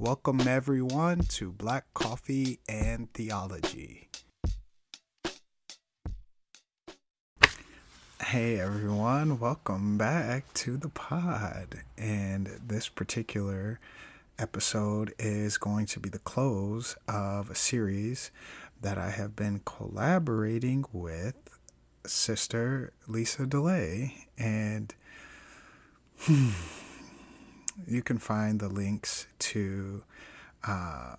Welcome, everyone, to Black Coffee and Theology. Hey, everyone, welcome back to the pod. And this particular episode is going to be the close of a series that I have been collaborating with Sister Lisa DeLay. And hmm, you can find the links to uh,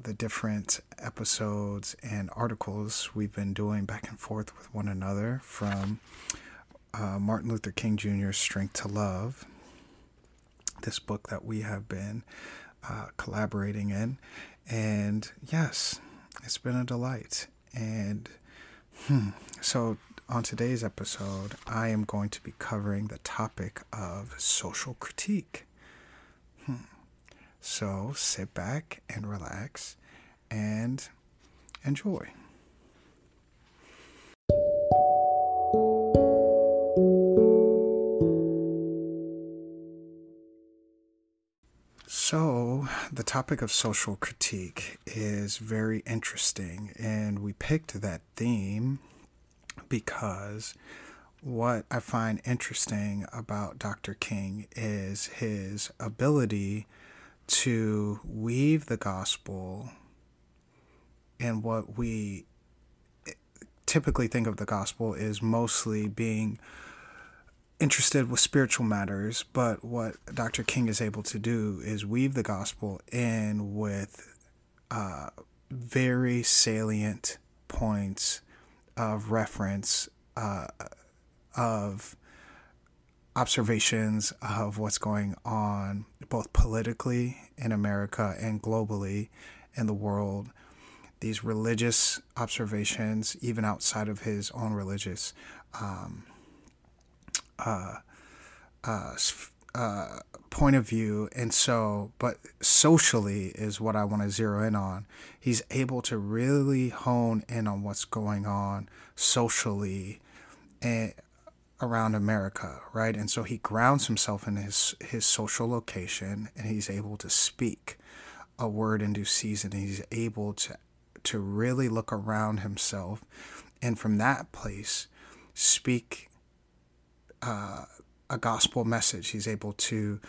the different episodes and articles we've been doing back and forth with one another from uh, Martin Luther King Jr.'s Strength to Love, this book that we have been uh, collaborating in. And yes, it's been a delight. And hmm, so on today's episode, I am going to be covering the topic of social critique. Hmm. So sit back and relax and enjoy. So, the topic of social critique is very interesting, and we picked that theme because what I find interesting about Dr. King is his ability to weave the gospel and what we typically think of the gospel is mostly being interested with spiritual matters, but what Dr. King is able to do is weave the gospel in with uh, very salient points of reference uh, of observations of what's going on both politically in America and globally in the world. These religious observations, even outside of his own religious um, uh, uh, uh, point of view. And so, but socially is what I want to zero in on. He's able to really hone in on what's going on socially and around America, right? And so he grounds himself in his his social location, and he's able to speak a word in due season. He's able to to really look around himself, and from that place, speak uh, a gospel message. He's able to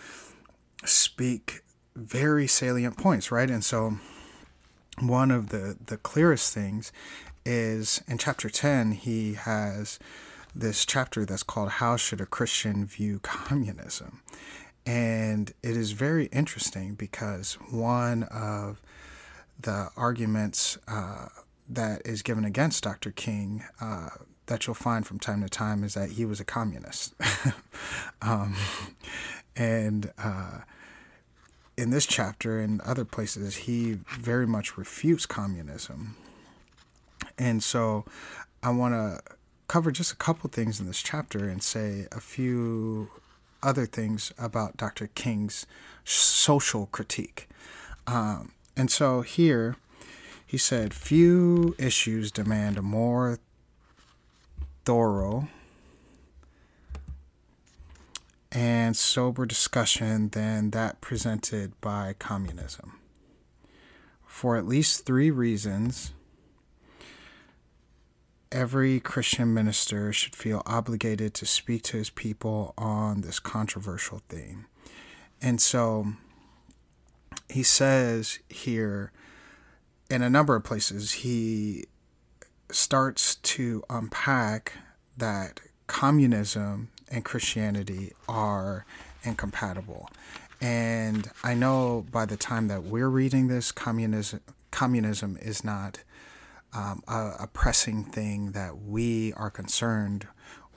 speak very salient points, right? And so, one of the the clearest things is in chapter ten. He has this chapter that's called How Should a Christian View Communism? And it is very interesting because one of the arguments uh, that is given against Dr. King uh, that you'll find from time to time is that he was a communist. um, and uh, in this chapter and other places, he very much refutes communism. And so I want to cover just a couple things in this chapter and say a few other things about Dr. King's social critique. Um, and so here he said, Few issues demand a more thorough and sober discussion than that presented by communism. For at least three reasons, every Christian minister should feel obligated to speak to his people on this controversial theme. And so he says here in a number of places, he starts to unpack that communism and Christianity are incompatible. And I know by the time that we're reading this, communism communism is not um, a, a pressing thing that we are concerned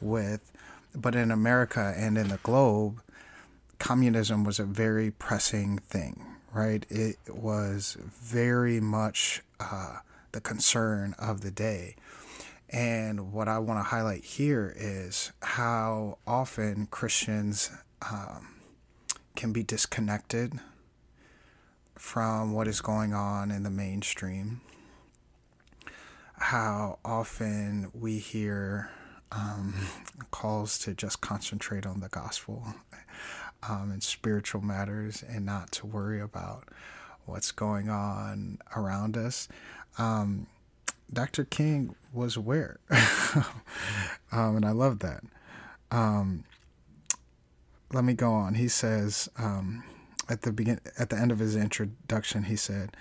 with. But in America and in the globe, communism was a very pressing thing, right? It was very much uh, the concern of the day. And what I want to highlight here is how often Christians um, can be disconnected from what is going on in the mainstream how often we hear um, calls to just concentrate on the gospel. um, in spiritual matters and not to worry about what's going on around us. Um, Dr. King was aware, um, and I love that. Um, let me go on. He says um, at the begin at the end of his introduction, he said,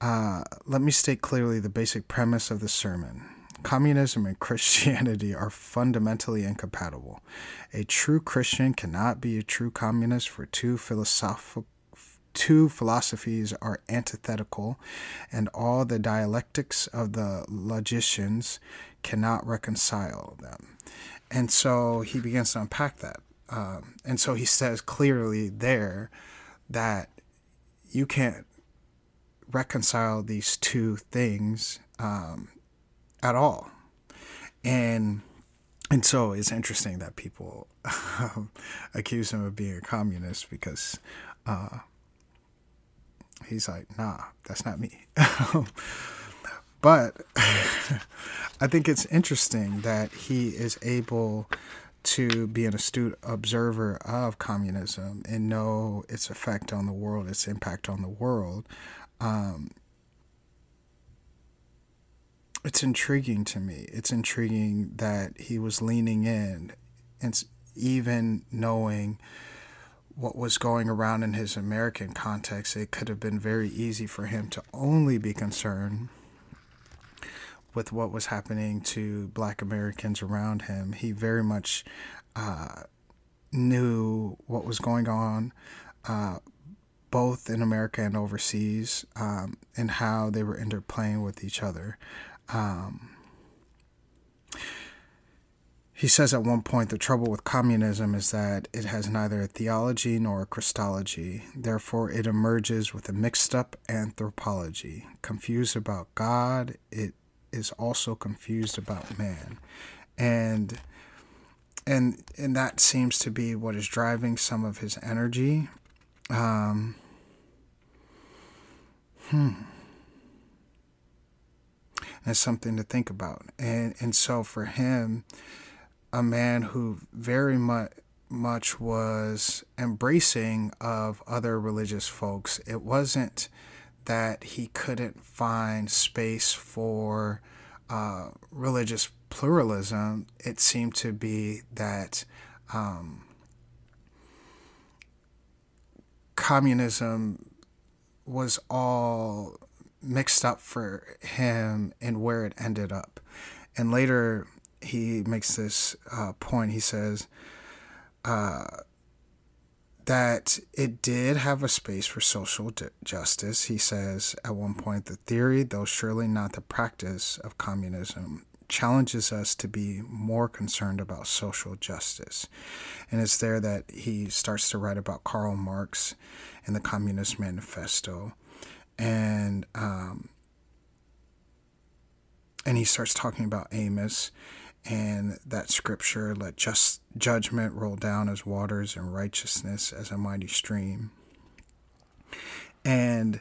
uh, "Let me state clearly the basic premise of the sermon." Communism and Christianity are fundamentally incompatible. A true Christian cannot be a true communist, for two philosophical two philosophies are antithetical, and all the dialectics of the logicians cannot reconcile them. And so he begins to unpack that. Um, and so he says clearly there that you can't reconcile these two things um, at all. And and so it's interesting that people um, accuse him of being a communist because uh, he's like, nah, that's not me. but I think it's interesting that he is able to be an astute observer of communism and know its effect on the world, its impact on the world. Um, it's intriguing to me. It's intriguing that he was leaning in and even knowing what was going around in his American context, it could have been very easy for him to only be concerned with what was happening to black Americans around him. He very much uh, knew what was going on. Uh, both in America and overseas, um, and how they were interplaying with each other. Um, he says at one point the trouble with communism is that it has neither a theology nor a Christology. Therefore, it emerges with a mixed up anthropology. Confused about God, it is also confused about man. And and and that seems to be what is driving some of his energy. Um, hmm and something to think about. And and so for him, a man who very much much was embracing of other religious folks. It wasn't that he couldn't find space for uh, religious pluralism. It seemed to be that um, communism was all mixed up for him and where it ended up. And later, he makes this uh, point. He says uh, that it did have a space for social justice. He says at one point, the theory, though surely not the practice of communism, challenges us to be more concerned about social justice. And it's there that he starts to write about Karl Marx and the Communist Manifesto and um, and he starts talking about Amos and that scripture, let just judgment roll down as waters and righteousness as a mighty stream. And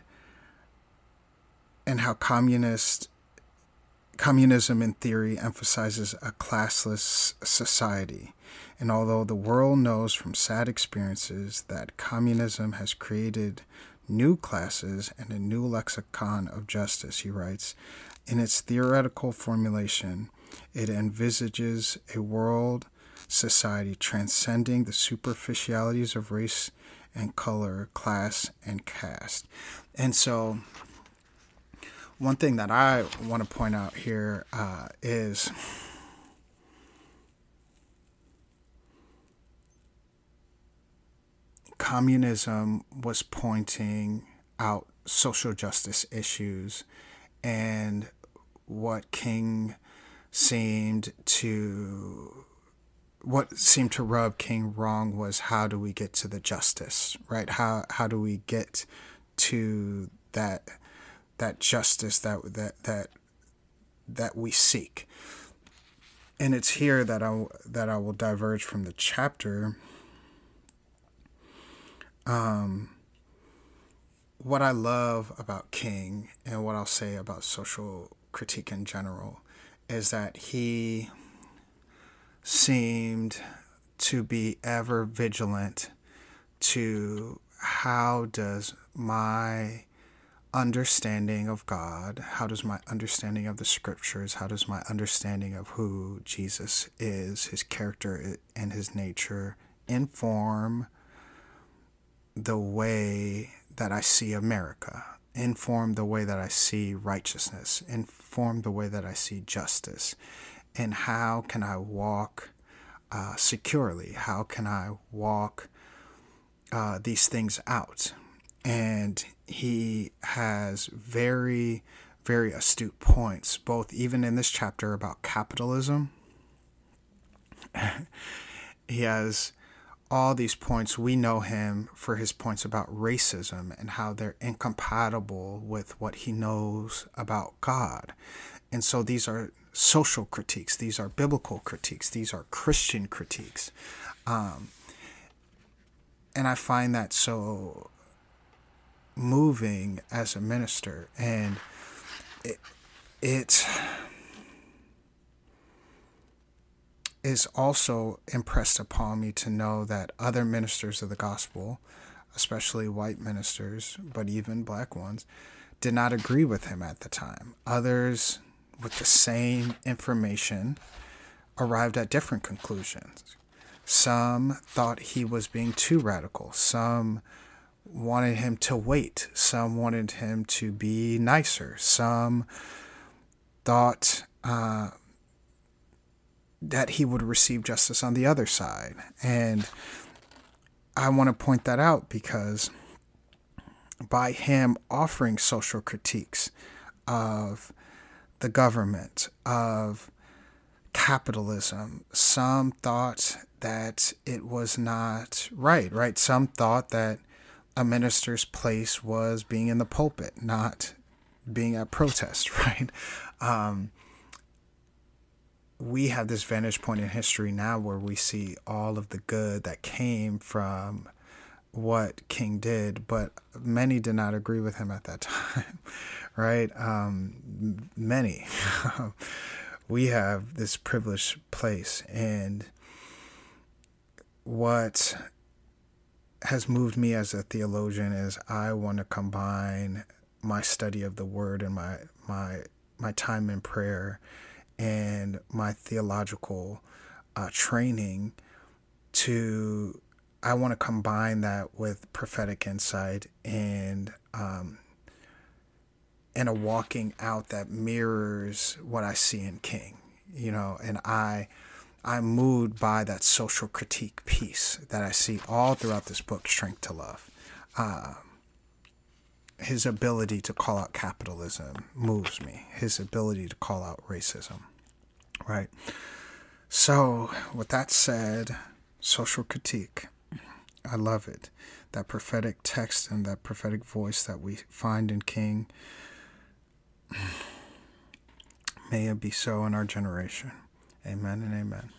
and how communist communism in theory emphasizes a classless society. And although the world knows from sad experiences that communism has created new classes and a new lexicon of justice, he writes. In its theoretical formulation, it envisages a world society transcending the superficialities of race and color, class and caste. And so, one thing that I want to point out here uh, is communism was pointing out social justice issues and what King seemed to what seemed to rub King wrong was how do we get to the justice, right? How how do we get to that that justice that that that that we seek? And it's here that I that I will diverge from the chapter um, what I love about King and what I'll say about social critique in general is that he seemed to be ever vigilant to how does my understanding of God, how does my understanding of the scriptures, how does my understanding of who Jesus is, his character and his nature inform the way that I see America, inform the way that I see righteousness, inform the way that I see justice, and how can I walk uh, securely? How can I walk uh, these things out? And he has very, very astute points, both even in this chapter about capitalism. he has all these points. We know him for his points about racism and how they're incompatible with what he knows about God. And so these are social critiques, these are biblical critiques, these are Christian critiques. Um, and I find that so moving as a minister. And it, it is also impressed upon me to know that other ministers of the gospel, especially white ministers, but even black ones, did not agree with him at the time. Others, with the same information, arrived at different conclusions. Some thought he was being too radical. Some wanted him to wait. Some wanted him to be nicer. Some thought uh, that he would receive justice on the other side. And I want to point that out because by him offering social critiques of the government, of capitalism, some thought that it was not right, right? Some thought that a minister's place was being in the pulpit, not being at protest, right? Um, we have this vantage point in history now where we see all of the good that came from what King did, but many did not agree with him at that time, right? Um, many. we have this privileged place, and what has moved me as a theologian is I want to combine my study of the Word and my my my time in prayer and my theological uh, training to I want to combine that with prophetic insight and um, and a walking out that mirrors what I see in King, you know, and I I'm moved by that social critique piece that I see all throughout this book, Strength to Love. Uh, his ability to call out capitalism moves me. His ability to call out racism, right? So, with that said, social critique, I love it. That prophetic text and that prophetic voice that we find in King, may it be so in our generation. Amen and amen.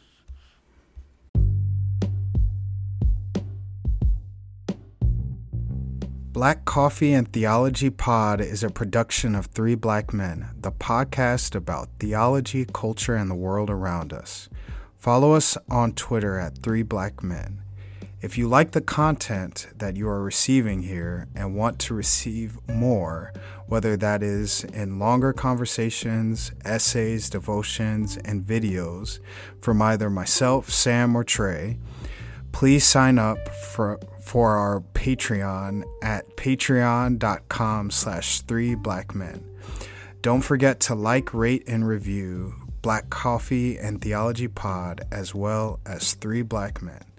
Black Coffee and Theology Pod is a production of Three Black Men, the podcast about theology, culture, and the world around us. Follow us on Twitter at Three Black Men. If you like the content that you are receiving here and want to receive more, whether that is in longer conversations, essays, devotions, and videos from either myself, Sam, or Trey, please sign up for for our Patreon at patreon.com slash three black men. Don't forget to like, rate, and review Black Coffee and Theology Pod as well as Three Black Men.